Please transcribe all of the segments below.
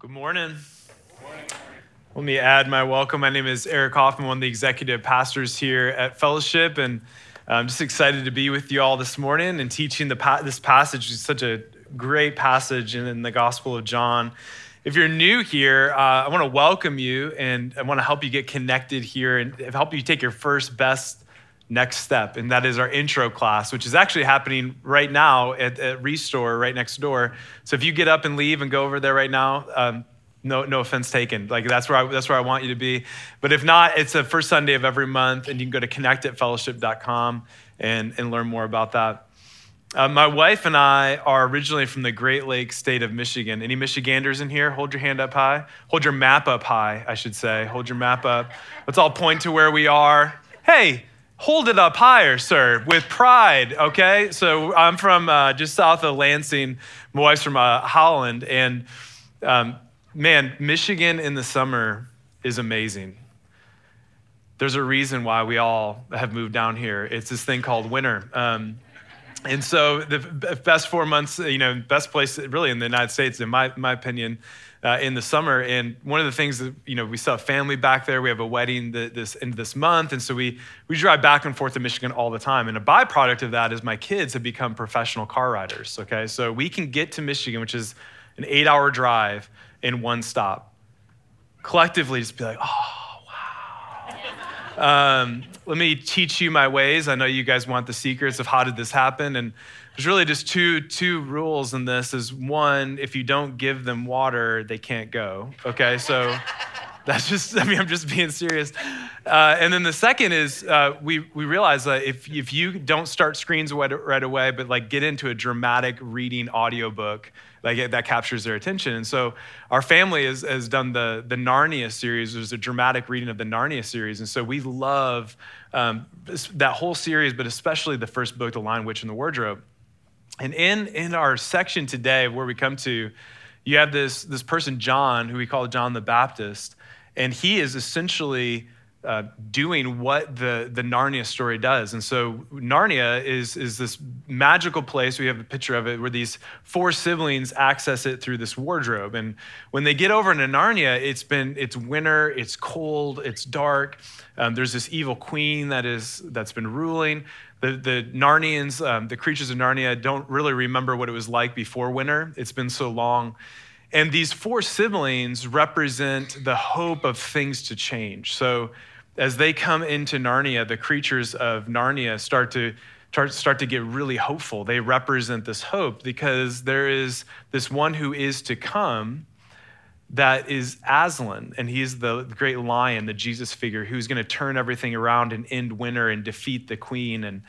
Good morning. Let me add my welcome. My name is Eric Hoffman, one of the executive pastors here at Fellowship, and I'm just excited to be with you all this morning and teaching the pa- this passage. is such a great passage in, in, the Gospel of John. If you're new here, uh, I want to welcome you and I want to help you get connected here and help you take your first best next step, and that is our intro class, which is actually happening right now at, at Restore, right next door. So if you get up and leave and go over there right now, um, no, no offense taken. Like that's where I, that's where I want you to be. But if not, it's the first Sunday of every month, and you can go to connectatfellowship.com and and learn more about that. Uh, my wife and I are originally from the Great Lakes state of Michigan. Any Michiganders in here? Hold your hand up high. Hold your map up high, I should say. Hold your map up. Let's all point to where we are. Hey, hold it up higher, sir, with pride, okay? So I'm from uh, just south of Lansing. My wife's from uh, Holland. And um, man, Michigan in the summer is amazing. There's a reason why we all have moved down here. It's this thing called winter. Um, and so the best four months, you know, best place really in the United States, in my, my opinion, uh, in the summer. And one of the things that, you know, we have family back there. We have a wedding this in this month. And so we, we drive back and forth to Michigan all the time. And a byproduct of that is my kids have become professional car riders. Okay. So we can get to Michigan, which is an eight hour drive in one stop. Collectively, just be like, oh, wow. Um, let me teach you my ways. I know you guys want the secrets of how did this happen. And there's really just two two rules in this is one if you don't give them water they can't go. Okay so that's just i mean i'm just being serious. Uh, and then the second is uh, we we realize that if if you don't start screens right, right away but like get into a dramatic reading audiobook like that captures their attention. And so our family has, has done the the narnia series there's a dramatic reading of the narnia series. And so we love um, that whole series but especially the first book the lion witch and the wardrobe and in, in our section today, where we come to, you have this, this person, John, who we call John the Baptist, and he is essentially uh, doing what the, the Narnia story does. And so Narnia is, is this magical place, we have a picture of it, where these four siblings access it through this wardrobe. And when they get over into Narnia, it's been, it's winter, it's cold, it's dark. Um, there's this evil queen that is, that's been ruling the, the Narnians, um, the creatures of Narnia, don't really remember what it was like before winter. It's been so long. And these four siblings represent the hope of things to change. So as they come into Narnia, the creatures of Narnia start to start to get really hopeful. They represent this hope because there is this one who is to come that is Aslan, and he's the great lion, the Jesus figure, who's going to turn everything around and end winter and defeat the queen. And,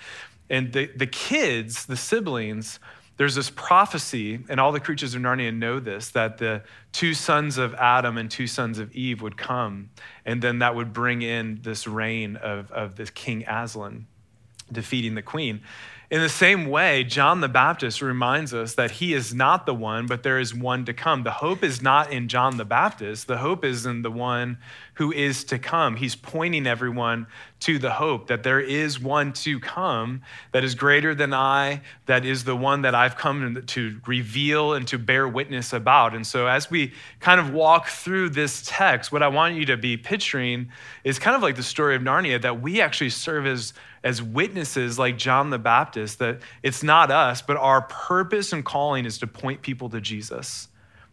and the, the kids, the siblings, there's this prophecy, and all the creatures of Narnia know this, that the two sons of Adam and two sons of Eve would come, and then that would bring in this reign of, of this King Aslan defeating the queen. In the same way, John the Baptist reminds us that he is not the one, but there is one to come. The hope is not in John the Baptist, the hope is in the one who is to come. He's pointing everyone to the hope that there is one to come that is greater than I, that is the one that I've come to reveal and to bear witness about. And so, as we kind of walk through this text, what I want you to be picturing is kind of like the story of Narnia that we actually serve as, as witnesses like John the Baptist, that it's not us, but our purpose and calling is to point people to Jesus.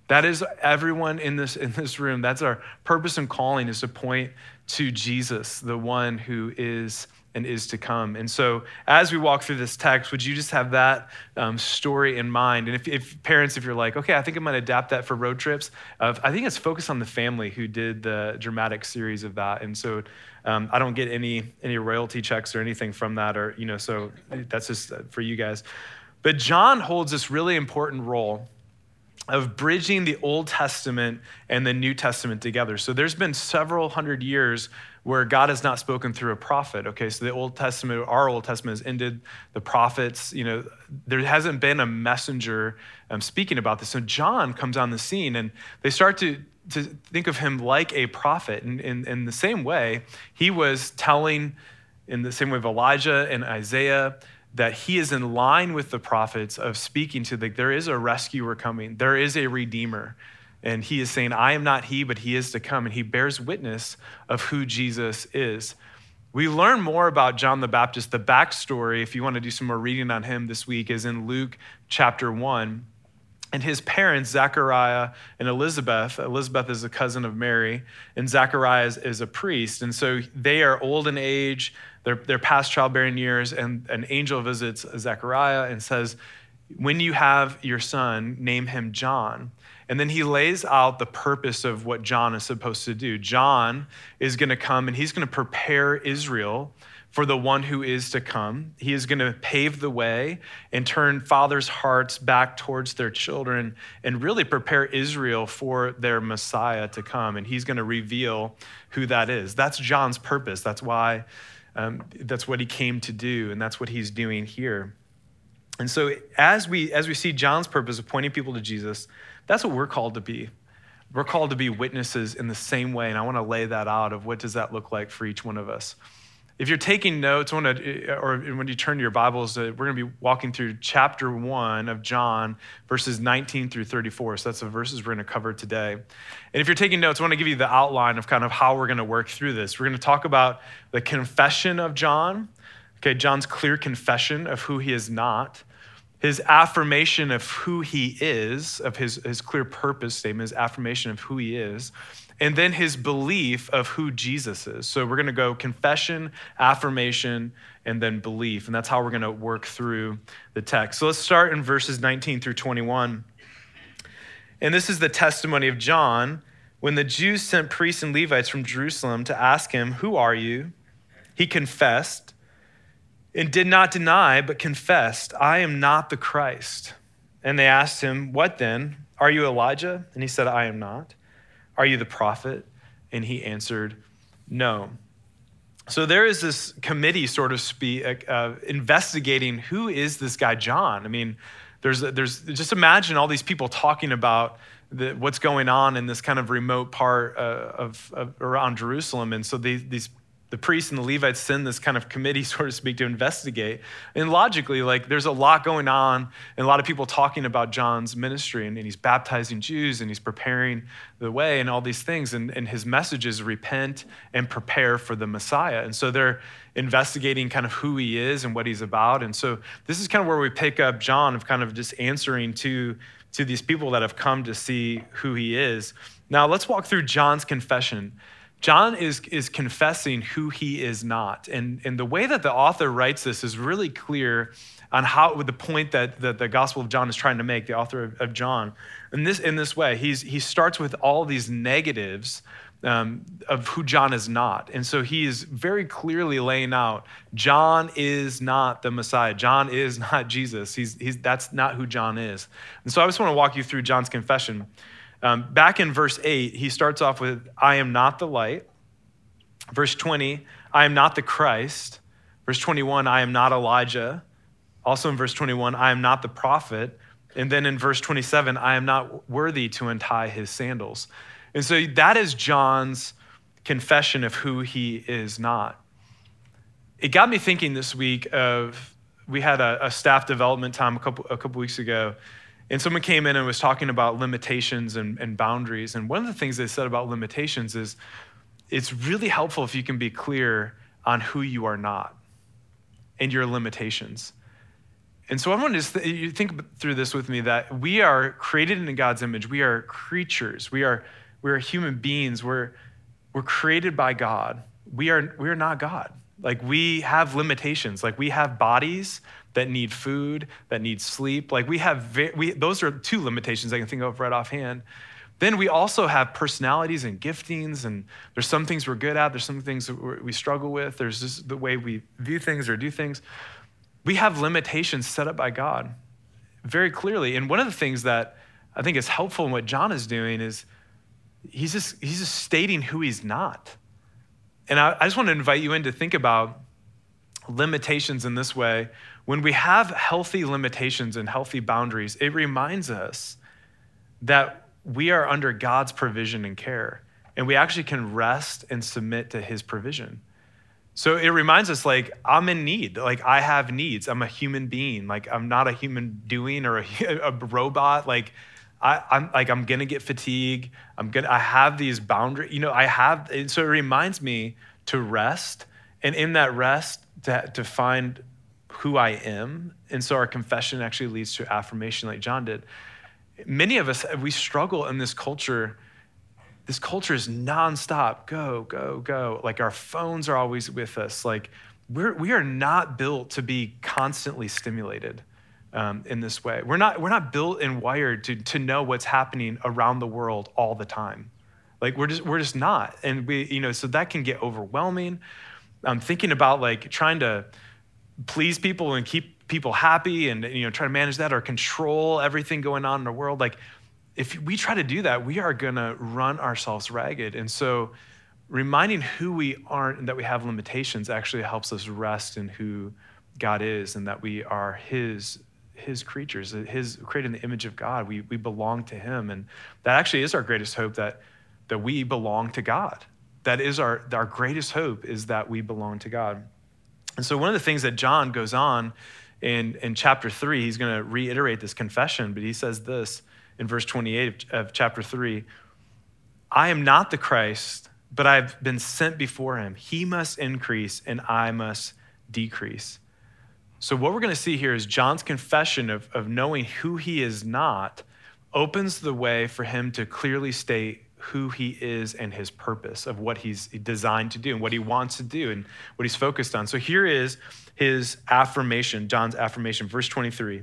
That is everyone in this, in this room. That's our purpose and calling is to point to Jesus, the one who is and is to come. And so, as we walk through this text, would you just have that um, story in mind? And if, if, parents, if you're like, okay, I think I'm going to adapt that for road trips, uh, I think it's Focus on the Family who did the dramatic series of that. And so, um, I don't get any any royalty checks or anything from that, or you know, so that's just uh, for you guys. But John holds this really important role of bridging the Old Testament and the New Testament together. So there's been several hundred years where God has not spoken through a prophet. Okay, so the Old Testament, our Old Testament has ended. The prophets, you know, there hasn't been a messenger um, speaking about this. So John comes on the scene, and they start to to think of him like a prophet. And in, in the same way, he was telling, in the same way of Elijah and Isaiah, that he is in line with the prophets of speaking to the, there is a rescuer coming, there is a redeemer. And he is saying, I am not he, but he is to come. And he bears witness of who Jesus is. We learn more about John the Baptist. The backstory, if you want to do some more reading on him this week, is in Luke chapter 1. And his parents, Zachariah and Elizabeth, Elizabeth is a cousin of Mary, and Zachariah is, is a priest. And so they are old in age, they're, past childbearing years, and an angel visits Zechariah and says, When you have your son, name him John. And then he lays out the purpose of what John is supposed to do. John is going to come and he's going to prepare Israel for the one who is to come. He is going to pave the way and turn fathers' hearts back towards their children and really prepare Israel for their Messiah to come. And he's going to reveal who that is. That's John's purpose. That's why, um, that's what he came to do, and that's what he's doing here. And so as we as we see John's purpose of pointing people to Jesus, that's what we're called to be. We're called to be witnesses in the same way, and I want to lay that out of what does that look like for each one of us. If you're taking notes, or when you turn to your Bibles, uh, we're going to be walking through chapter one of John, verses 19 through 34. So that's the verses we're going to cover today. And if you're taking notes, I want to give you the outline of kind of how we're going to work through this. We're going to talk about the confession of John, okay, John's clear confession of who he is not his affirmation of who he is, of his, his clear purpose statement, his affirmation of who he is, and then his belief of who Jesus is. So we're going to go confession, affirmation, and then belief. And that's how we're going to work through the text. So let's start in verses 19 through 21. And this is the testimony of John. When the Jews sent priests and Levites from Jerusalem to ask him, Who are you? He confessed and did not deny, but confessed, I am not the Christ. And they asked him, What then? Are you Elijah? And he said, I am not. Are you the prophet? And he answered, No. So there is this committee, sort of speak, uh, investigating who is this guy John. I mean, there's, there's just imagine all these people talking about the, what's going on in this kind of remote part uh, of, of, around Jerusalem, and so these, these the priests and the Levites send this kind of committee, so to speak, to investigate. And logically, like there's a lot going on, and a lot of people talking about John's ministry, and, and he's baptizing Jews, and he's preparing the way, and all these things. And, and his message is repent and prepare for the Messiah. And so they're investigating kind of who he is and what he's about. And so this is kind of where we pick up John of kind of just answering to, to these people that have come to see who he is. Now let's walk through John's confession. John is, is confessing who he is not. And, and the way that the author writes this is really clear on how with the point that, that the Gospel of John is trying to make, the author of, of John. In this, in this way, he's, he starts with all these negatives um, of who John is not. And so he is very clearly laying out John is not the Messiah. John is not Jesus. He's, he's, that's not who John is. And so I just want to walk you through John's confession. Um, back in verse 8, he starts off with, I am not the light. Verse 20, I am not the Christ. Verse 21, I am not Elijah. Also in verse 21, I am not the prophet. And then in verse 27, I am not worthy to untie his sandals. And so that is John's confession of who he is not. It got me thinking this week of, we had a, a staff development time a couple, a couple weeks ago, and someone came in and was talking about limitations and, and boundaries. And one of the things they said about limitations is it's really helpful if you can be clear on who you are not and your limitations. And so I want to th- think through this with me that we are created in God's image. We are creatures. We are, we are human beings. We're, we're created by God. We are, we are not God. Like we have limitations. Like we have bodies that need food, that need sleep. Like we have, we, those are two limitations I can think of right offhand. Then we also have personalities and giftings, and there's some things we're good at, there's some things we struggle with, there's just the way we view things or do things. We have limitations set up by God very clearly. And one of the things that I think is helpful in what John is doing is he's just, he's just stating who he's not. And I, I just want to invite you in to think about limitations in this way when we have healthy limitations and healthy boundaries, it reminds us that we are under God's provision and care, and we actually can rest and submit to His provision. So it reminds us, like, I'm in need. Like, I have needs. I'm a human being. Like, I'm not a human doing or a, a robot. Like, I, am like I'm gonna get fatigue. I'm gonna I have these boundaries. You know, I have so it reminds me to rest, and in that rest to, to find who I am. And so our confession actually leads to affirmation, like John did. Many of us we struggle in this culture. This culture is nonstop. Go, go, go. Like our phones are always with us. Like we're we are not built to be constantly stimulated um, in this way. We're not, we're not built and wired to, to know what's happening around the world all the time. Like we're just, we're just not. And we, you know, so that can get overwhelming. I'm thinking about like trying to please people and keep people happy and, you know, try to manage that or control everything going on in the world. Like if we try to do that, we are going to run ourselves ragged. And so reminding who we aren't and that we have limitations actually helps us rest in who God is and that we are his his creatures, his created in the image of God. We, we belong to him. And that actually is our greatest hope that, that we belong to God. That is our, our greatest hope is that we belong to God. And so one of the things that John goes on in, in chapter three, he's going to reiterate this confession, but he says this in verse 28 of, of chapter three I am not the Christ, but I've been sent before him. He must increase and I must decrease. So, what we're going to see here is John's confession of, of knowing who he is not opens the way for him to clearly state who he is and his purpose of what he's designed to do and what he wants to do and what he's focused on. So, here is his affirmation, John's affirmation, verse 23.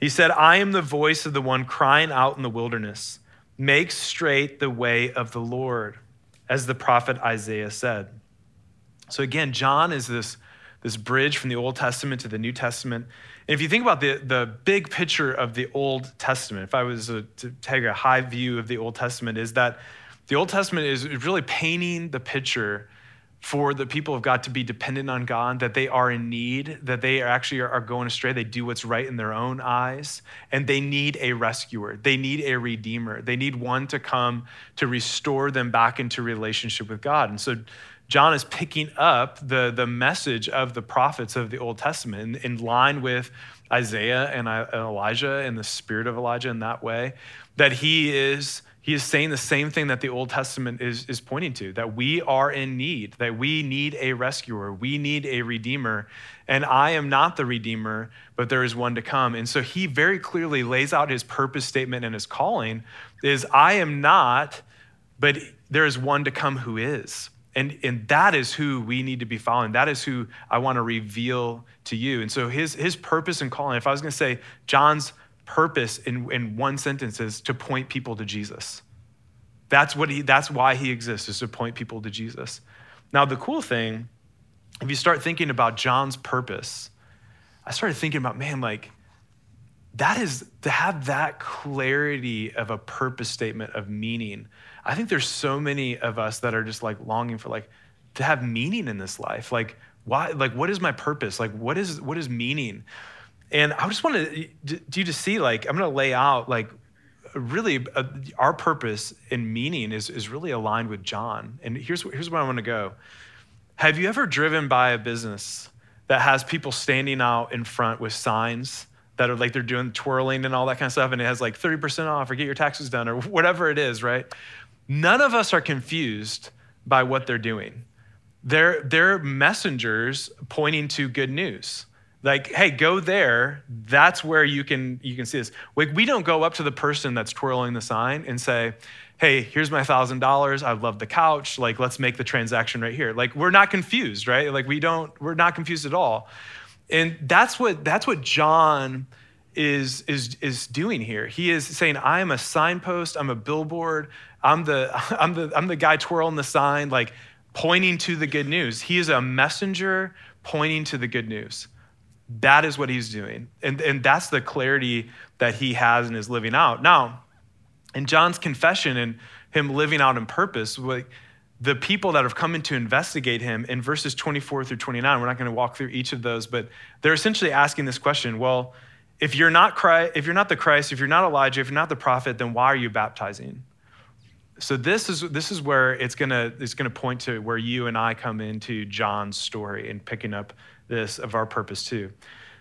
He said, I am the voice of the one crying out in the wilderness, make straight the way of the Lord, as the prophet Isaiah said. So, again, John is this this bridge from the Old Testament to the New Testament. If you think about the, the big picture of the Old Testament, if I was to take a high view of the Old Testament, is that the Old Testament is really painting the picture for the people of God to be dependent on God, that they are in need, that they actually are, going astray. They do what's right in their own eyes, and they need a rescuer. They need a redeemer. They need one to come to restore them back into relationship with God. And so John is picking up the, the message of the prophets of the Old Testament in, in line with Isaiah and Elijah and the spirit of Elijah in that way, that he is he is saying the same thing that the Old Testament is, is pointing to that we are in need, that we need a rescuer, we need a redeemer. And I am not the redeemer, but there is one to come. And so he very clearly lays out his purpose statement and his calling is I am not, but there is one to come who is. And, and that is who we need to be following. That is who I want to reveal to you. And so his, his purpose and calling, if I was going to say John's purpose in, in one sentence is to point people to Jesus. That's, what he, that's why he exists, is to point people to Jesus. Now, the cool thing, if you start thinking about John's purpose, I started thinking about, man, like, that is to have that clarity of a purpose statement of meaning I think there's so many of us that are just like longing for like to have meaning in this life. Like why like what is my purpose? Like what is what is meaning? And I just want to do you to see like I'm going to lay out like really uh, our purpose and meaning is is really aligned with John. And here's here's where I want to go. Have you ever driven by a business that has people standing out in front with signs that are like they're doing twirling and all that kind of stuff and it has like 30% off or get your taxes done or whatever it is, right? None of us are confused by what they're doing. They're, they're messengers pointing to good news. Like, hey, go there. That's where you can you can see this. Like, we don't go up to the person that's twirling the sign and say, hey, here's my thousand dollars. I love the couch. Like, let's make the transaction right here. Like, we're not confused, right? Like, we don't, we're not confused at all. And that's what that's what John is is is doing here. He is saying, I am a signpost, I'm a billboard, I'm the, I'm the, I'm the guy twirling the sign, like pointing to the good news. He is a messenger pointing to the good news. That is what he's doing. And, and that's the clarity that he has in his living out. Now, in John's confession and him living out in purpose, like, the people that have come in to investigate him in verses 24 through 29, we're not going to walk through each of those, but they're essentially asking this question well, if you're not Christ, if you're not the Christ, if you're not Elijah, if you're not the prophet, then why are you baptizing? so this is this is where it's gonna it's gonna point to where you and I come into John's story and picking up this of our purpose too.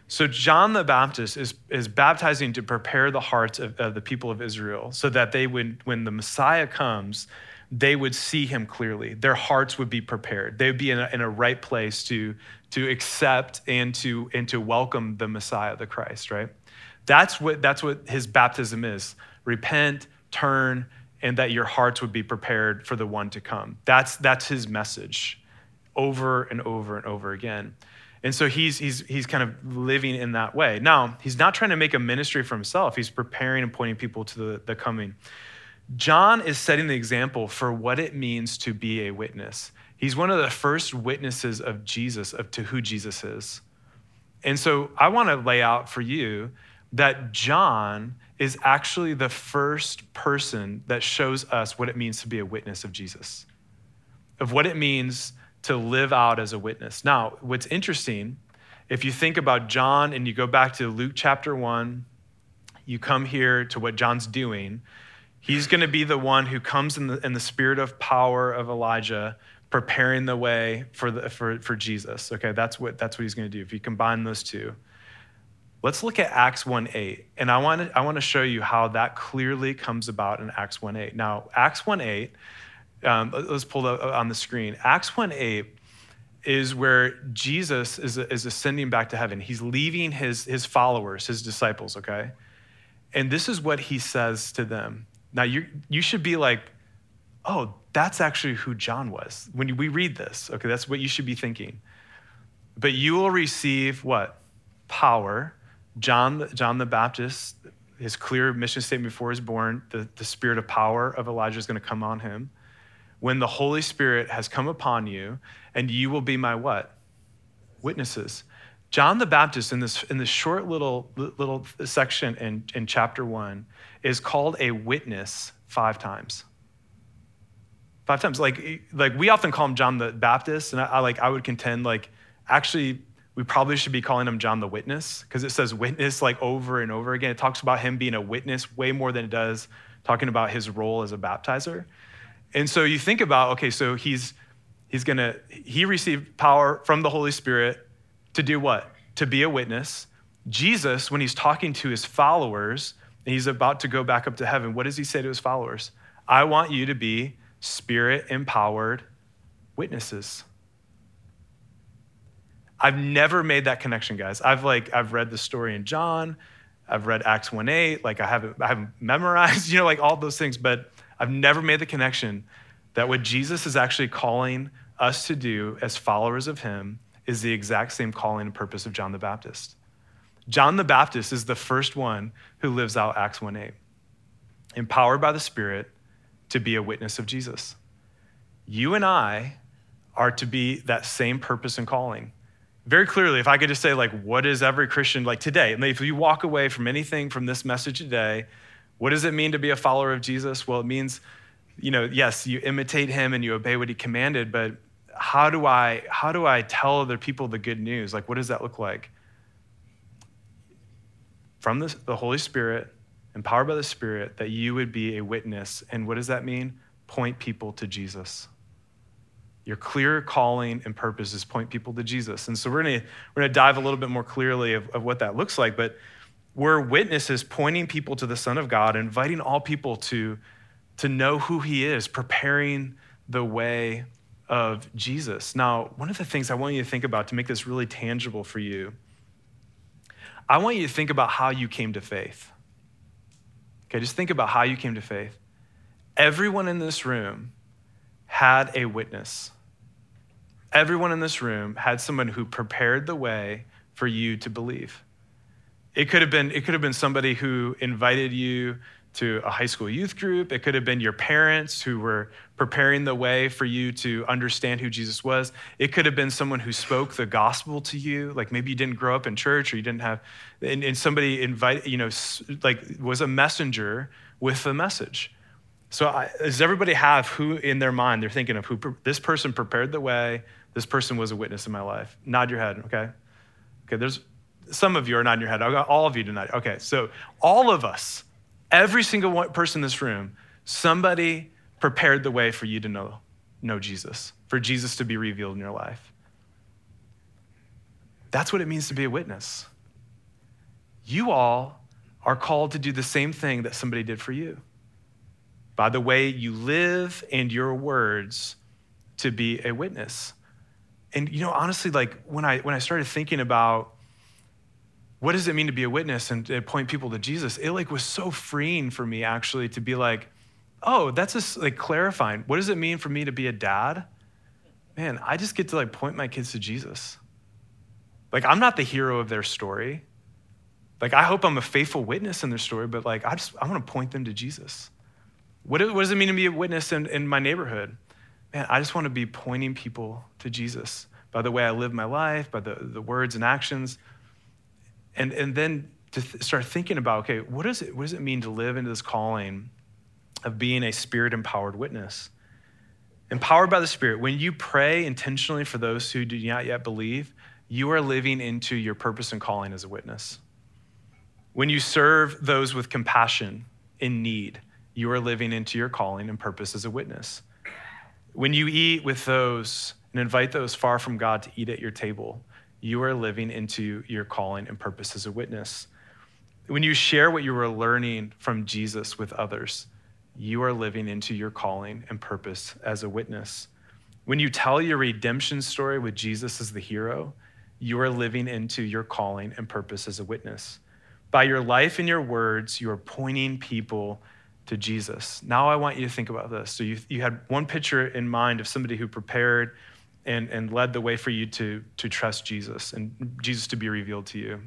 So John the Baptist is, is baptizing to prepare the hearts of, of the people of Israel so that they would, when the Messiah comes, they would see him clearly. Their hearts would be prepared. They would be in a, in a right place to, to accept and to, and to welcome the Messiah, the Christ, right? That's what, that's what his baptism is. Repent, turn, and that your hearts would be prepared for the one to come. That's, that's his message over and over and over again. And so he's, he's, he's kind of living in that way. Now, he's not trying to make a ministry for himself, he's preparing and pointing people to the, the coming. John is setting the example for what it means to be a witness. He's one of the first witnesses of Jesus, of to who Jesus is. And so I want to lay out for you that John is actually the first person that shows us what it means to be a witness of Jesus, of what it means to live out as a witness. Now, what's interesting, if you think about John and you go back to Luke chapter 1, you come here to what John's doing, he's going to be the one who comes in the, in the spirit of power of Elijah, preparing the way for, the, for, for Jesus. Okay, that's what, that's what he's going to do. If you combine those two. Let's look at Acts 1 8. And I want to I want to show you how that clearly comes about in Acts 1 8. Now, Acts 1 8 um, let's pull it on the screen. Acts 1 8 is where Jesus is, is ascending back to heaven. He's leaving his, his followers, his disciples, okay? And this is what he says to them. Now, you, you should be like, oh, that's actually who John was. When we read this, okay, that's what you should be thinking. But you will receive what? Power. John, John the Baptist, his clear mission statement before he's born, the, the spirit of power of Elijah is going to come on him when the Holy Spirit has come upon you, and you will be my what? Witnesses. John the Baptist in this, in this short little, little section in, in chapter one is called a witness five times. Five times. Like, like we often call him John the Baptist, and I, I like I would contend like actually we probably should be calling him John the Witness because it says witness like over and over again. It talks about him being a witness way more than it does talking about his role as a baptizer. And so you think about, okay, so he's he's gonna he received power from the Holy Spirit to do what? To be a witness. Jesus, when he's talking to his followers, and he's about to go back up to heaven, what does he say to his followers? I want you to be spirit empowered witnesses. I've never made that connection, guys. I've like I've read the story in John, I've read Acts 1:8, like I haven't I haven't memorized, you know, like all those things, but I've never made the connection that what Jesus is actually calling us to do as followers of him is the exact same calling and purpose of John the Baptist. John the Baptist is the first one who lives out Acts 1 8, empowered by the Spirit to be a witness of Jesus. You and I are to be that same purpose and calling. Very clearly, if I could just say, like, what is every Christian like today? If you walk away from anything from this message today, what does it mean to be a follower of Jesus? Well, it means, you know, yes, you imitate him and you obey what he commanded, but how do I how do I tell other people the good news? Like what does that look like? From the, the Holy Spirit, empowered by the Spirit, that you would be a witness. And what does that mean? Point people to Jesus. Your clear calling and purpose is point people to Jesus. And so we're gonna, we're gonna dive a little bit more clearly of, of what that looks like. But we're witnesses pointing people to the Son of God, inviting all people to, to know who He is, preparing the way of Jesus. Now, one of the things I want you to think about to make this really tangible for you, I want you to think about how you came to faith. Okay, just think about how you came to faith. Everyone in this room had a witness. Everyone in this room had someone who prepared the way for you to believe. It could have been, it could have been somebody who invited you to a high school youth group. It could have been your parents who were preparing the way for you to understand who Jesus was. It could have been someone who spoke the gospel to you. Like maybe you didn't grow up in church or you didn't have, and, and somebody invited, you know, like was a messenger with the message. So I, does everybody have who in their mind they're thinking of who this person prepared the way, this person was a witness in my life? Nod your head, okay? Okay, there's some of you are nodding your head. I got all of you tonight. Okay, so all of us, every single one person in this room, somebody prepared the way for you to know, know Jesus, for Jesus to be revealed in your life. That's what it means to be a witness. you all are called to do the same thing that somebody did for you. By the way you live and your words to be a witness. And you know, honestly, like when I when I started thinking about what does it mean to be a witness and to point people to Jesus, it like was so freeing for me actually to be like, oh, that's just like clarifying. What does it mean for me to be a dad? Man, I just get to like point my kids to Jesus. Like I'm not the hero of their story. Like I hope I'm a faithful witness in their story, but like I just I want to point them to Jesus. What, what does it mean to be a witness in, in my neighborhood? Man, I just want to be pointing people to Jesus by the way I live my life, by the, the words and actions. And, and then to th- start thinking about, okay, what, is it, what does it mean to live into this calling of being a spirit empowered witness? Empowered by the Spirit, when you pray intentionally for those who do not yet believe, you are living into your purpose and calling as a witness. When you serve those with compassion in need, you are living into your calling and purpose as a witness. When you eat with those and invite those far from God to eat at your table, you are living into your calling and purpose as a witness. When you share what you are learning from Jesus with others, you are living into your calling and purpose as a witness. When you tell your redemption story with Jesus as the hero, you are living into your calling and purpose as a witness. By your life and your words, you are pointing people to Jesus. Now I want you to think about this. So you, you had one picture in mind of somebody who prepared and, and led the way for you to, to trust Jesus and Jesus to be revealed to you.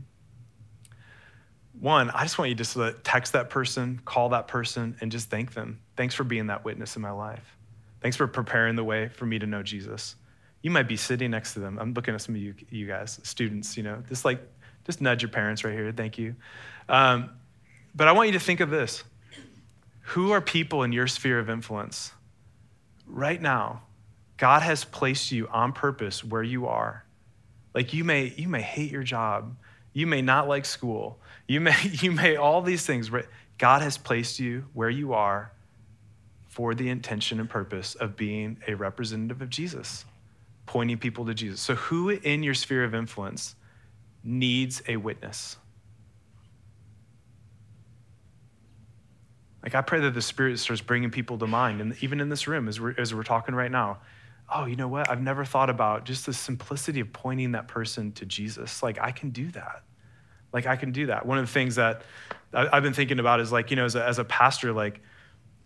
One, I just want you to text that person, call that person, and just thank them. Thanks for being that witness in my life. Thanks for preparing the way for me to know Jesus. You might be sitting next to them. I'm looking at some of you, you guys, students, you know, just like, just nudge your parents right here. Thank you. Um, but I want you to think of this. Who are people in your sphere of influence? Right now, God has placed you on purpose where you are. Like you may, you may hate your job. You may not like school. You may, you may all these things. God has placed you where you are for the intention and purpose of being a representative of Jesus, pointing people to Jesus. So, who in your sphere of influence needs a witness? Like, I pray that the Spirit starts bringing people to mind, and even in this room, as we're, as we're talking right now, oh, you know what? I've never thought about just the simplicity of pointing that person to Jesus. Like, I can do that. Like, I can do that. One of the things that I've been thinking about is like, you know, as a, as a pastor, like,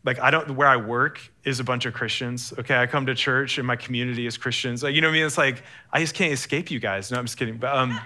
like I don't where I work is a bunch of Christians. Okay, I come to church and my community is Christians. Like, you know what I mean? It's like I just can't escape you guys. No, I'm just kidding. But um,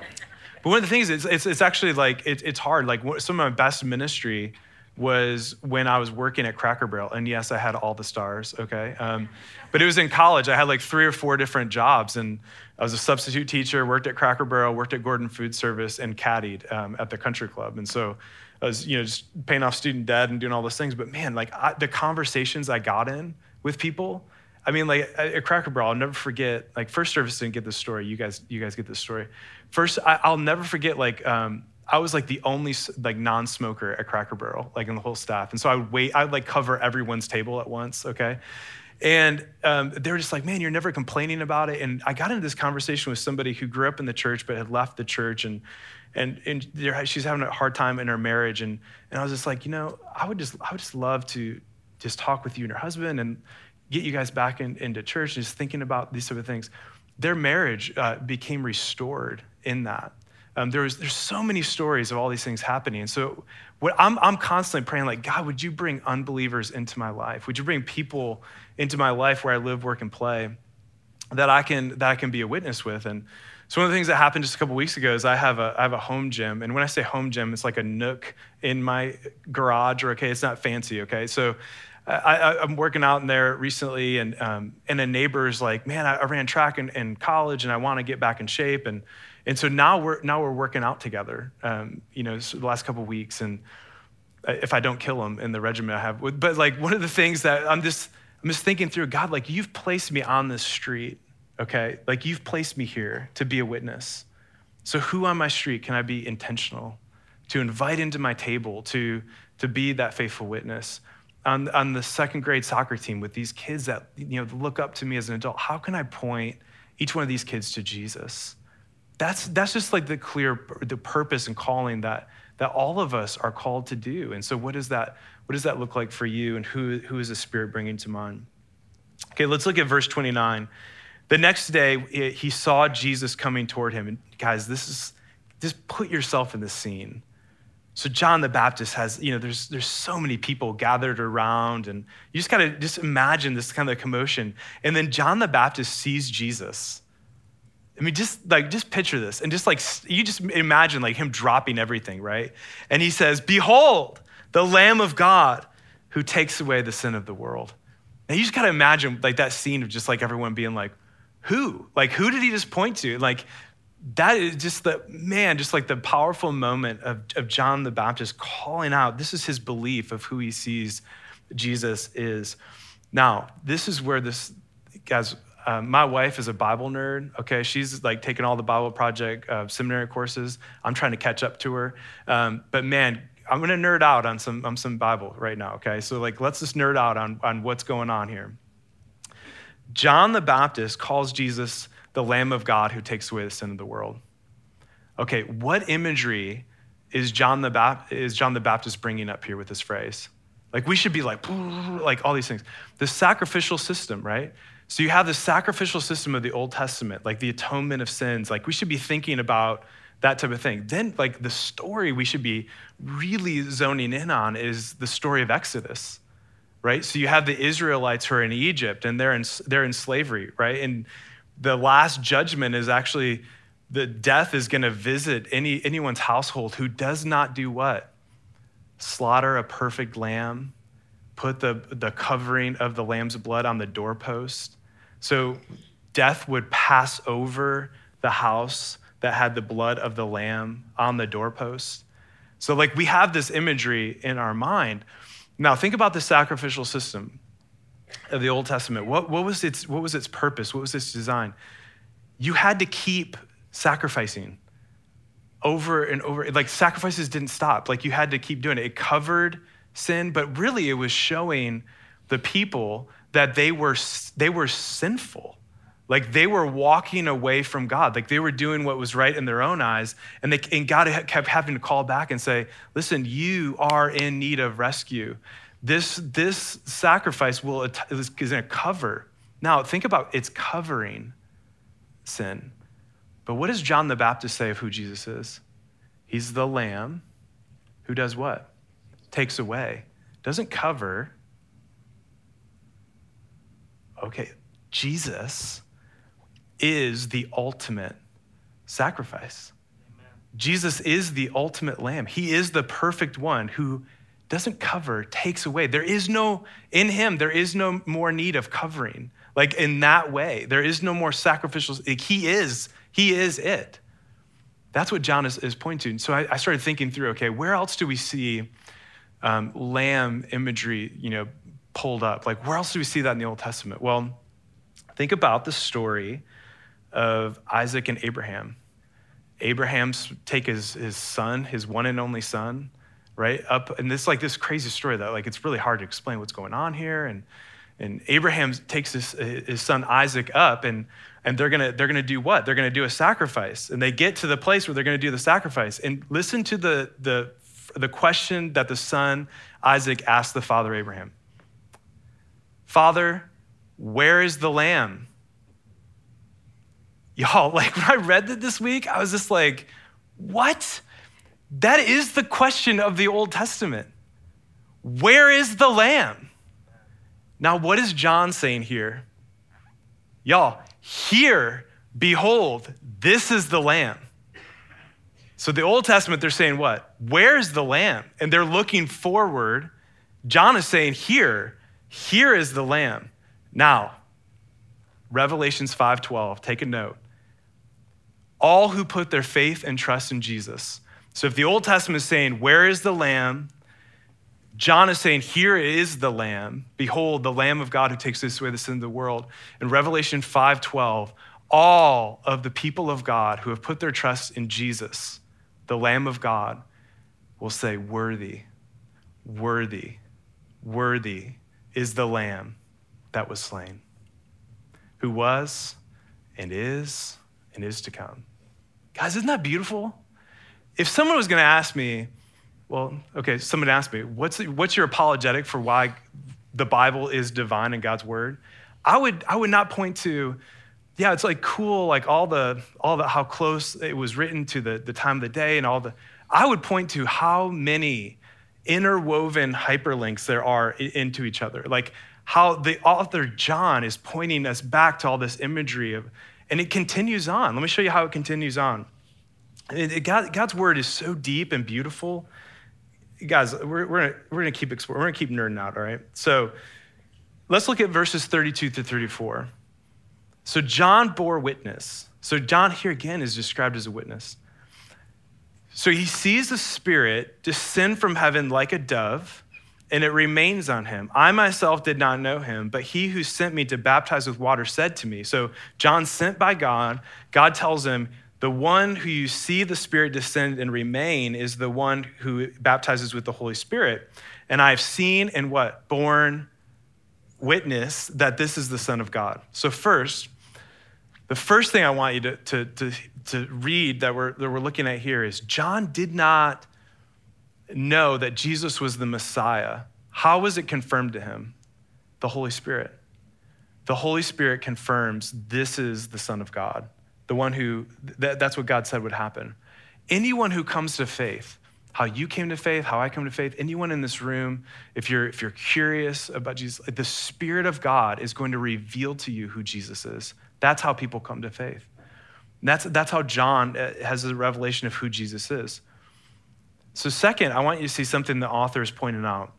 but one of the things is it's, it's actually like it, it's hard. Like some of my best ministry was when I was working at Cracker Barrel. And yes, I had all the stars, okay? Um, but it was in college. I had like three or four different jobs. And I was a substitute teacher, worked at Cracker Barrel, worked at Gordon Food Service, and caddied um, at the country club. And so I was, you know, just paying off student debt and doing all those things. But man, like I, the conversations I got in with people, I mean, like at Cracker Barrel, I'll never forget. Like first service didn't get this story. You guys, you guys get this story. First, I, will never forget. Like um, I was like the only like non-smoker at Cracker Barrel, like in the whole staff. And so I would wait, I would like cover everyone's table at once, okay? And um, they were just like, man, you're never complaining about it. And I got into this conversation with somebody who grew up in the church but had left the church and and, and she's having a hard time in her marriage. And, and I was just like, you know, I would just I would just love to just talk with you and your husband and get you guys back in, into church and just thinking about these sort of things. Their marriage uh, became restored in that. Um, there's, there's so many stories of all these things happening. And so what I'm, I'm constantly praying, like, God, would you bring unbelievers into my life? Would you bring people into my life where I live, work, and play that I can, that I can be a witness with? And so one of the things that happened just a couple weeks ago is I have a, I have a home gym. And when I say home gym, it's like a nook in my garage, or okay, it's not fancy, okay? So I, am working out in there recently, and, um, and a neighbor's like, man, I, I ran track in, in college and I want to get back in shape. And and so now we're now we're working out together. Um, you know, so the last couple weeks, and if I don't kill him in the regimen I have, but like one of the things that I'm just I'm just thinking through, God, like you've placed me on this street, okay? Like you've placed me here to be a witness. So who on my street can I be intentional to invite into my table to to be that faithful witness? On, on the second grade soccer team with these kids that you know look up to me as an adult, how can I point each one of these kids to Jesus? That's, that's just like the clear the purpose and calling that, that all of us are called to do. And so, what does that, what does that look like for you, and who, who is the Spirit bringing to mind? Okay, let's look at verse 29. The next day, he saw Jesus coming toward him. And guys, this is, just put yourself in the scene. So John the Baptist has, you know, there's there's so many people gathered around, and you just gotta just imagine this kind of commotion. And then John the Baptist sees Jesus. I mean, just like just picture this, and just like you just imagine like him dropping everything, right? And he says, "Behold, the Lamb of God, who takes away the sin of the world." And you just gotta imagine like that scene of just like everyone being like, "Who? Like who did he just point to?" Like that is just the man, just like the powerful moment of, of John the Baptist calling out. This is his belief of who he sees Jesus is. Now, this is where this, guys, uh, my wife is a Bible nerd. Okay, she's like taking all the Bible Project uh, seminary courses. I'm trying to catch up to her. Um, but man, I'm gonna nerd out on some on some Bible right now. Okay, so like let's just nerd out on on what's going on here. John the Baptist calls Jesus the Lamb of God who takes away the sin of the world. Okay, what imagery is John the, Bap- is John the Baptist bringing up here with this phrase? Like we should be like, like all these things. The sacrificial system, right? So you have the sacrificial system of the Old Testament, like the atonement of sins. Like we should be thinking about that type of thing. Then, like the story we should be really zoning in on is the story of Exodus, right? So you have the Israelites who are in Egypt and they're in, they're in slavery, right? And the last judgment is actually the death is going to visit any, anyone's household who does not do what? Slaughter a perfect lamb, put the, the covering of the lamb's blood on the doorpost. So death would pass over the house that had the blood of the lamb on the doorpost. So, like, we have this imagery in our mind. Now, think about the sacrificial system of the Old Testament, what, what, was its, what was its purpose? What was its design? You had to keep sacrificing over and over. Like sacrifices didn't stop. Like you had to keep doing it. It covered sin, but really it was showing the people that they were, they were sinful. Like they were walking away from God. Like they were doing what was right in their own eyes. And, they, and God kept having to call back and say, listen, you are in need of rescue. This, this sacrifice will, is going to cover. Now, think about it's covering sin. But what does John the Baptist say of who Jesus is? He's the lamb who does what? Takes away. Doesn't cover. Okay, Jesus is the ultimate sacrifice. Amen. Jesus is the ultimate lamb. He is the perfect one who doesn't cover, takes away. There is no, in him, there is no more need of covering. Like in that way, there is no more sacrificial. Like he is, he is it. That's what John is, is pointing to. So I, I, started thinking through, okay, where else do we see um, lamb imagery, you know, pulled up? Like where else do we see that in the Old Testament? Well, think about the story of Isaac and Abraham. Abraham's take his, his son, his one and only son, right? Up, and this like this crazy story that like it's really hard to explain what's going on here. And and Abraham takes his, his son Isaac up, and and they're gonna they're gonna do what? They're gonna do a sacrifice. And they get to the place where they're gonna do the sacrifice. And listen to the the the question that the son Isaac asked the father Abraham. Father, where is the lamb? Y'all, like when I read that this week, I was just like, what? That is the question of the Old Testament. Where is the lamb? Now, what is John saying here? Y'all, here, behold, this is the lamb. So, the Old Testament, they're saying what? Where's the lamb? And they're looking forward. John is saying, here, here is the lamb. Now, Revelations 5:12, take a note. All who put their faith and trust in Jesus so if the Old Testament is saying, Where is the lamb? John is saying, Here is the lamb. Behold, the lamb of God who takes this away the sin of the world. In Revelation 5:12, all of the people of God who have put their trust in Jesus, the Lamb of God, will say, Worthy, worthy, worthy is the lamb that was slain, who was and is and is to come. Guys, isn't that beautiful? If someone was going to ask me, well, okay, someone asked me, what's, what's your apologetic for why the Bible is divine and God's word? I would, I would not point to, yeah, it's like cool, like all the, all the, how close it was written to the, the time of the day and all the, I would point to how many interwoven hyperlinks there are into each other. Like how the author John is pointing us back to all this imagery of, and it continues on. Let me show you how it continues on. It, it, God, God's word is so deep and beautiful. Guys, we're, we're, gonna, we're gonna keep exploring, we're gonna keep nerding out, all right? So let's look at verses 32 through 34. So John bore witness. So John here again is described as a witness. So he sees the Spirit descend from heaven like a dove, and it remains on him. I myself did not know him, but he who sent me to baptize with water said to me. So John sent by God, God tells him, the one who you see the Spirit descend and remain is the one who baptizes with the Holy Spirit. And I've seen and what? Borne witness that this is the Son of God. So, first, the first thing I want you to, to, to, to read that we're, that we're looking at here is John did not know that Jesus was the Messiah. How was it confirmed to him? The Holy Spirit. The Holy Spirit confirms this is the Son of God, the one who, that, that's what God said would happen. Anyone who comes to faith, how you came to faith, how I come to faith, anyone in this room, if you're, if you're curious about Jesus, the Spirit of God is going to reveal to you who Jesus is. That's how people come to faith. That's, that's how John uh, has a revelation of who Jesus is. So, second, I want you to see something the author is pointing out.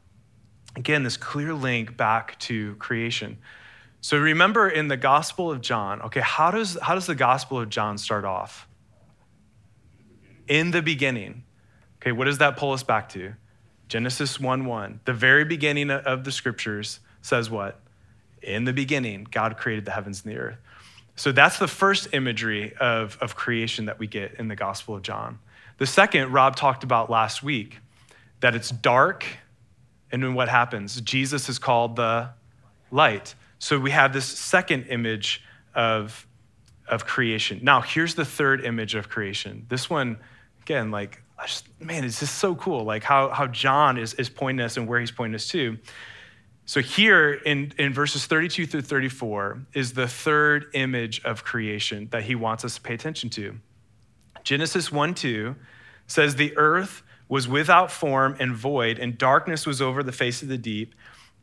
Again, this clear link back to creation. So, remember in the Gospel of John, okay, how does, how does the Gospel of John start off? In the beginning. Okay, what does that pull us back to? Genesis 1 1. The very beginning of the scriptures says what? In the beginning, God created the heavens and the earth. So that's the first imagery of, of creation that we get in the Gospel of John. The second, Rob talked about last week, that it's dark, and then what happens? Jesus is called the light. So we have this second image of, of creation. Now, here's the third image of creation. This one, again, like, just, man, it's just so cool, like how, how John is, is pointing us and where he's pointing us to. So, here in, in verses 32 through 34 is the third image of creation that he wants us to pay attention to. Genesis 1 2 says, The earth was without form and void, and darkness was over the face of the deep.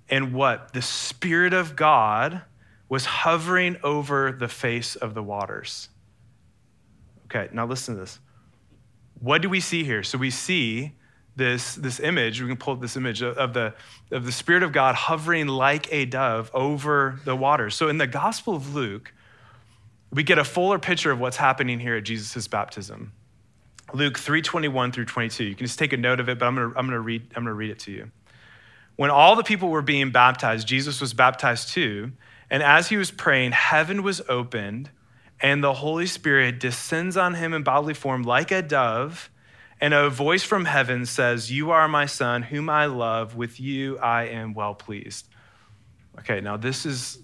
And what? The Spirit of God was hovering over the face of the waters. Okay, now listen to this. What do we see here? So, we see this, this image, we can pull up this image of the, of the Spirit of God hovering like a dove over the waters. So in the Gospel of Luke, we get a fuller picture of what's happening here at Jesus' baptism. Luke 3:21 through 22. You can just take a note of it, but I'm gonna, I'm gonna read, I'm gonna read it to you. When all the people were being baptized, Jesus was baptized too, and as he was praying, heaven was opened, and the Holy Spirit descends on him in bodily form like a dove and a voice from heaven says, You are my son, whom I love. With you I am well pleased. Okay, now this is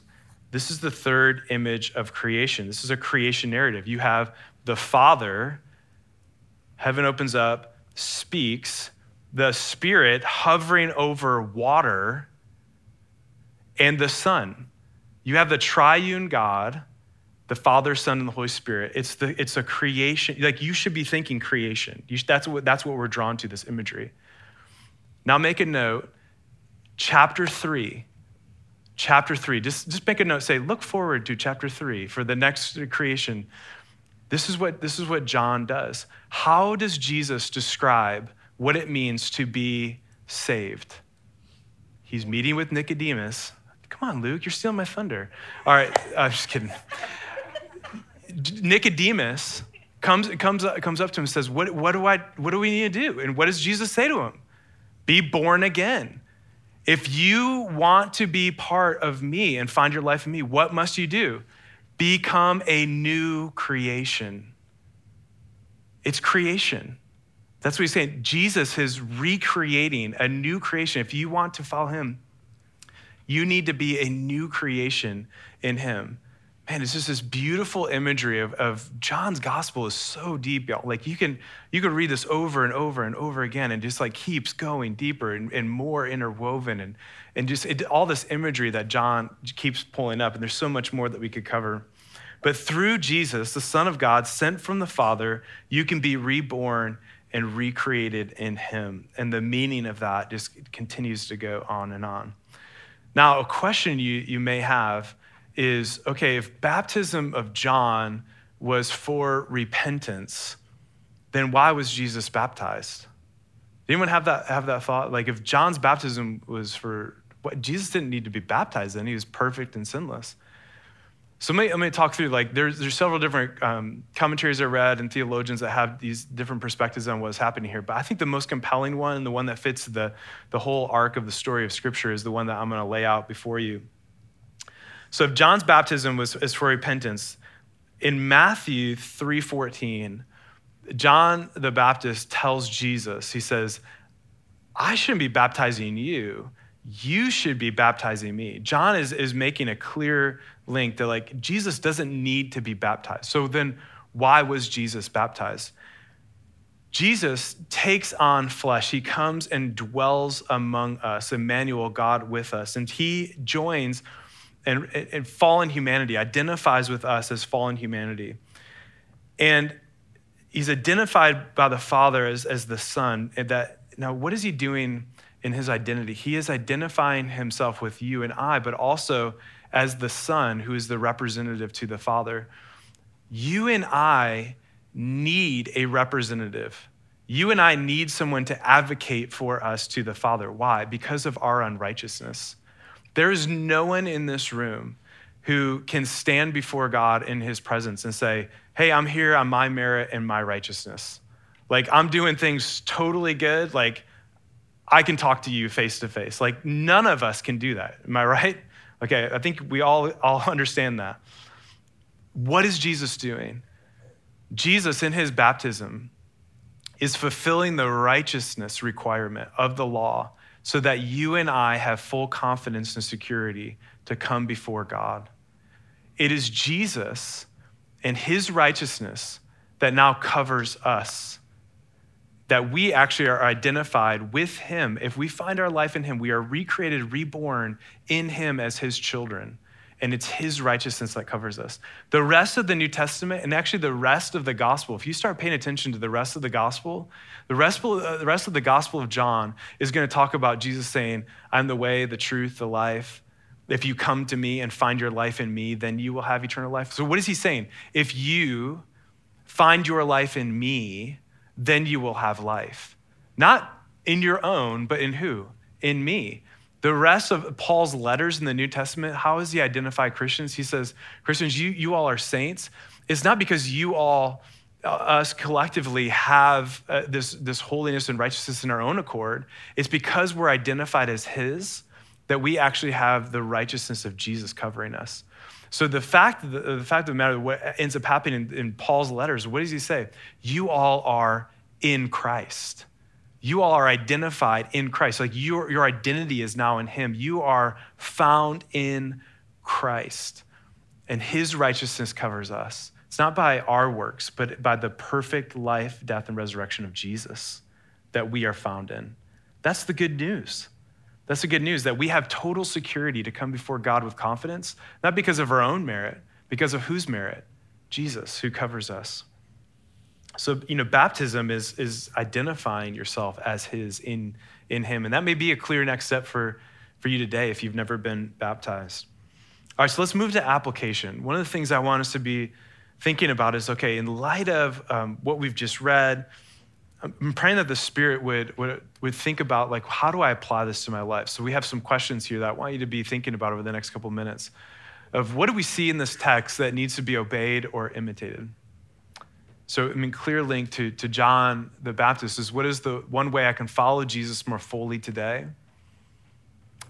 this is the third image of creation. This is a creation narrative. You have the Father, heaven opens up, speaks, the Spirit hovering over water, and the Son. You have the triune God the Father, Son, and the Holy Spirit. It's, the, it's a creation. Like you should be thinking creation. Should, that's, what, that's what we're drawn to, this imagery. Now make a note, chapter three. Chapter three, just, just make a note, say, look forward to chapter three for the next creation. This is what, this is what John does. How does Jesus describe what it means to be saved? He's meeting with Nicodemus. Come on, Luke, you're stealing my thunder. All right, I'm just kidding. Nicodemus comes, comes, comes up to him and says, what, what, do I, what do we need to do? And what does Jesus say to him? Be born again. If you want to be part of me and find your life in me, what must you do? Become a new creation. It's creation. That's what he's saying. Jesus is recreating a new creation. If you want to follow him, you need to be a new creation in him. Man, it's just this beautiful imagery of, of John's gospel is so deep, y'all. Like you can you can read this over and over and over again, and just like keeps going deeper and, and more interwoven, and and just it, all this imagery that John keeps pulling up. And there's so much more that we could cover. But through Jesus, the Son of God, sent from the Father, you can be reborn and recreated in Him. And the meaning of that just continues to go on and on. Now, a question you, you may have is okay, if baptism of John was for repentance, then why was Jesus baptized? Did anyone have that, have that thought? Like, if John's baptism was for what, Jesus didn't need to be baptized then, he was perfect and sinless. So let me, let me talk through, like, there's, there's several different um, commentaries I read and theologians that have these different perspectives on what's happening here. But I think the most compelling one and the one that fits the, the whole arc of the story of Scripture is the one that I'm going to lay out before you. So if John's baptism was is for repentance, in Matthew 3:14, John the Baptist tells Jesus, he says, I shouldn't be baptizing you. You should be baptizing me. John is, is making a clear link that like Jesus doesn't need to be baptized. So then why was Jesus baptized? Jesus takes on flesh. He comes and dwells among us, Emmanuel, God with us. And he joins and, and fallen humanity, identifies with us as fallen humanity. And he's identified by the Father as, as the Son. And that now, what is he doing in his identity? He is identifying himself with you and I, but also as the Son, who is the representative to the Father. You and I need a representative. You and I need someone to advocate for us to the Father. Why? Because of our unrighteousness. There is no one in this room who can stand before God in his presence and say, Hey, I'm here on my merit and my righteousness. Like, I'm doing things totally good. Like, I can talk to you face to face. Like, none of us can do that. Am I right? Okay, I think we all, all understand that. What is Jesus doing? Jesus, in his baptism, is fulfilling the righteousness requirement of the law so that you and I have full confidence and security to come before God. It is Jesus and his righteousness that now covers us. That we actually are identified with him. If we find our life in him, we are recreated, reborn in him as his children and it's his righteousness that covers us. The rest of the New Testament, and actually the rest of the gospel, if you start paying attention to the rest of the gospel, the rest, uh, the rest of the gospel of John is going to talk about Jesus saying, I'm the way, the truth, the life. If you come to me and find your life in me, then you will have eternal life. So, what is he saying? If you find your life in me, then you will have life. Not in your own, but in who? In me. The rest of Paul's letters in the New Testament, how does he identify Christians? He says, Christians, you, you all are saints. It's not because you all, uh, us collectively, have uh, this, this holiness and righteousness in our own accord. It's because we're identified as his that we actually have the righteousness of Jesus covering us. So the fact, the, the fact of the matter, what ends up happening in, in Paul's letters, what does he say? You all are in Christ. You all are identified in Christ. Like your, your identity is now in Him. You are found in Christ, and His righteousness covers us. It's not by our works, but by the perfect life, death, and resurrection of Jesus that we are found in. That's the good news. That's the good news that we have total security to come before God with confidence, not because of our own merit, because of whose merit? Jesus, who covers us. So, you know, baptism is, is identifying yourself as his in, in him. And that may be a clear next step for, for you today if you've never been baptized. All right, so let's move to application. One of the things I want us to be thinking about is okay, in light of um, what we've just read, I'm praying that the Spirit would, would, would think about, like, how do I apply this to my life? So we have some questions here that I want you to be thinking about over the next couple minutes of what do we see in this text that needs to be obeyed or imitated? So, I mean, clear link to, to John the Baptist is what is the one way I can follow Jesus more fully today?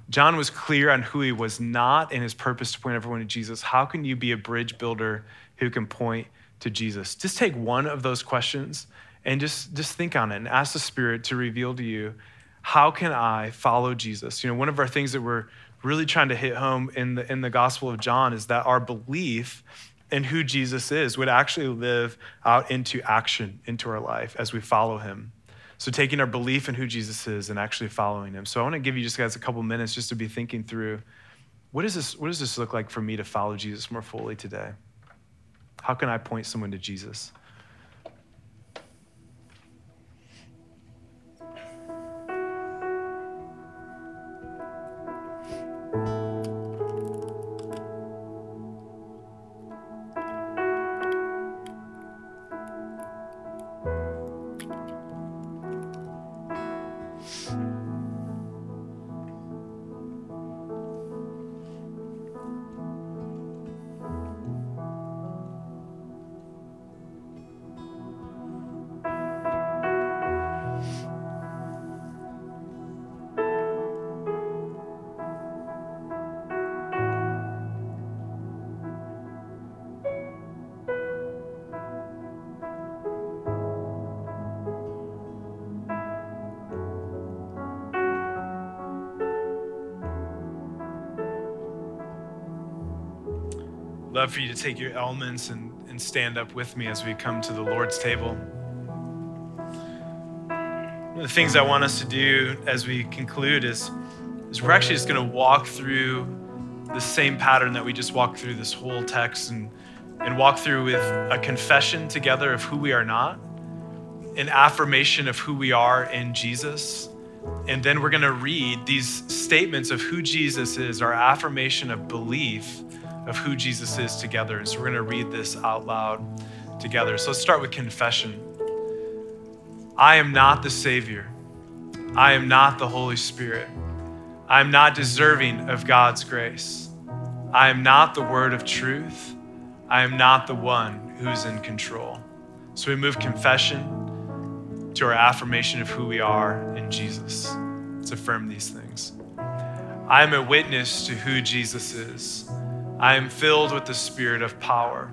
John was clear on who he was not and his purpose to point everyone to Jesus. How can you be a bridge builder who can point to Jesus? Just take one of those questions and just, just think on it and ask the Spirit to reveal to you how can I follow Jesus? You know, one of our things that we're really trying to hit home in the, in the Gospel of John is that our belief in who Jesus is would actually live out into action into our life as we follow him. So, taking our belief in who Jesus is and actually following him. So, I want to give you just guys a couple minutes just to be thinking through what, is this, what does this look like for me to follow Jesus more fully today? How can I point someone to Jesus? Love for you to take your elements and, and stand up with me as we come to the Lord's table. One of the things I want us to do as we conclude is, is we're actually just going to walk through the same pattern that we just walked through this whole text and, and walk through with a confession together of who we are not, an affirmation of who we are in Jesus. And then we're going to read these statements of who Jesus is, our affirmation of belief of who Jesus is together. And so we're going to read this out loud together. So let's start with confession. I am not the Savior. I am not the Holy Spirit. I am not deserving of God's grace. I am not the word of truth. I am not the one who's in control. So we move confession to our affirmation of who we are in Jesus. Let's affirm these things. I am a witness to who Jesus is. I am filled with the spirit of power.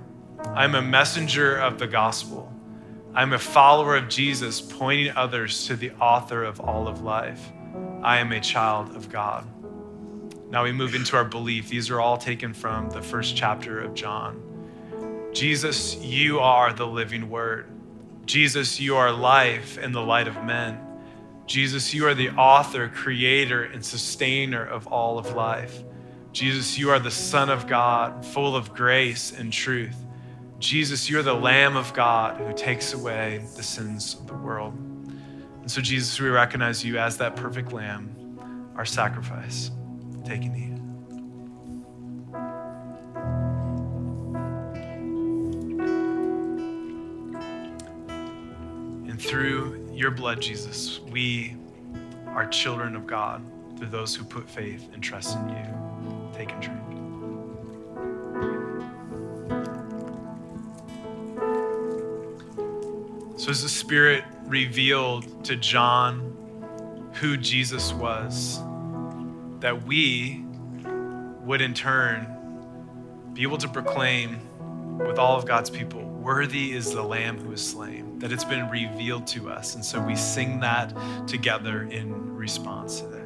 I am a messenger of the gospel. I am a follower of Jesus, pointing others to the author of all of life. I am a child of God. Now we move into our belief. These are all taken from the first chapter of John. Jesus, you are the living word. Jesus, you are life and the light of men. Jesus, you are the author, creator, and sustainer of all of life. Jesus, you are the Son of God, full of grace and truth. Jesus, you are the Lamb of God who takes away the sins of the world. And so, Jesus, we recognize you as that perfect Lamb, our sacrifice. Take eat. And through your blood, Jesus, we are children of God through those who put faith and trust in you. Take a drink. So, as the Spirit revealed to John who Jesus was, that we would in turn be able to proclaim with all of God's people, Worthy is the Lamb who is slain, that it's been revealed to us. And so we sing that together in response to that.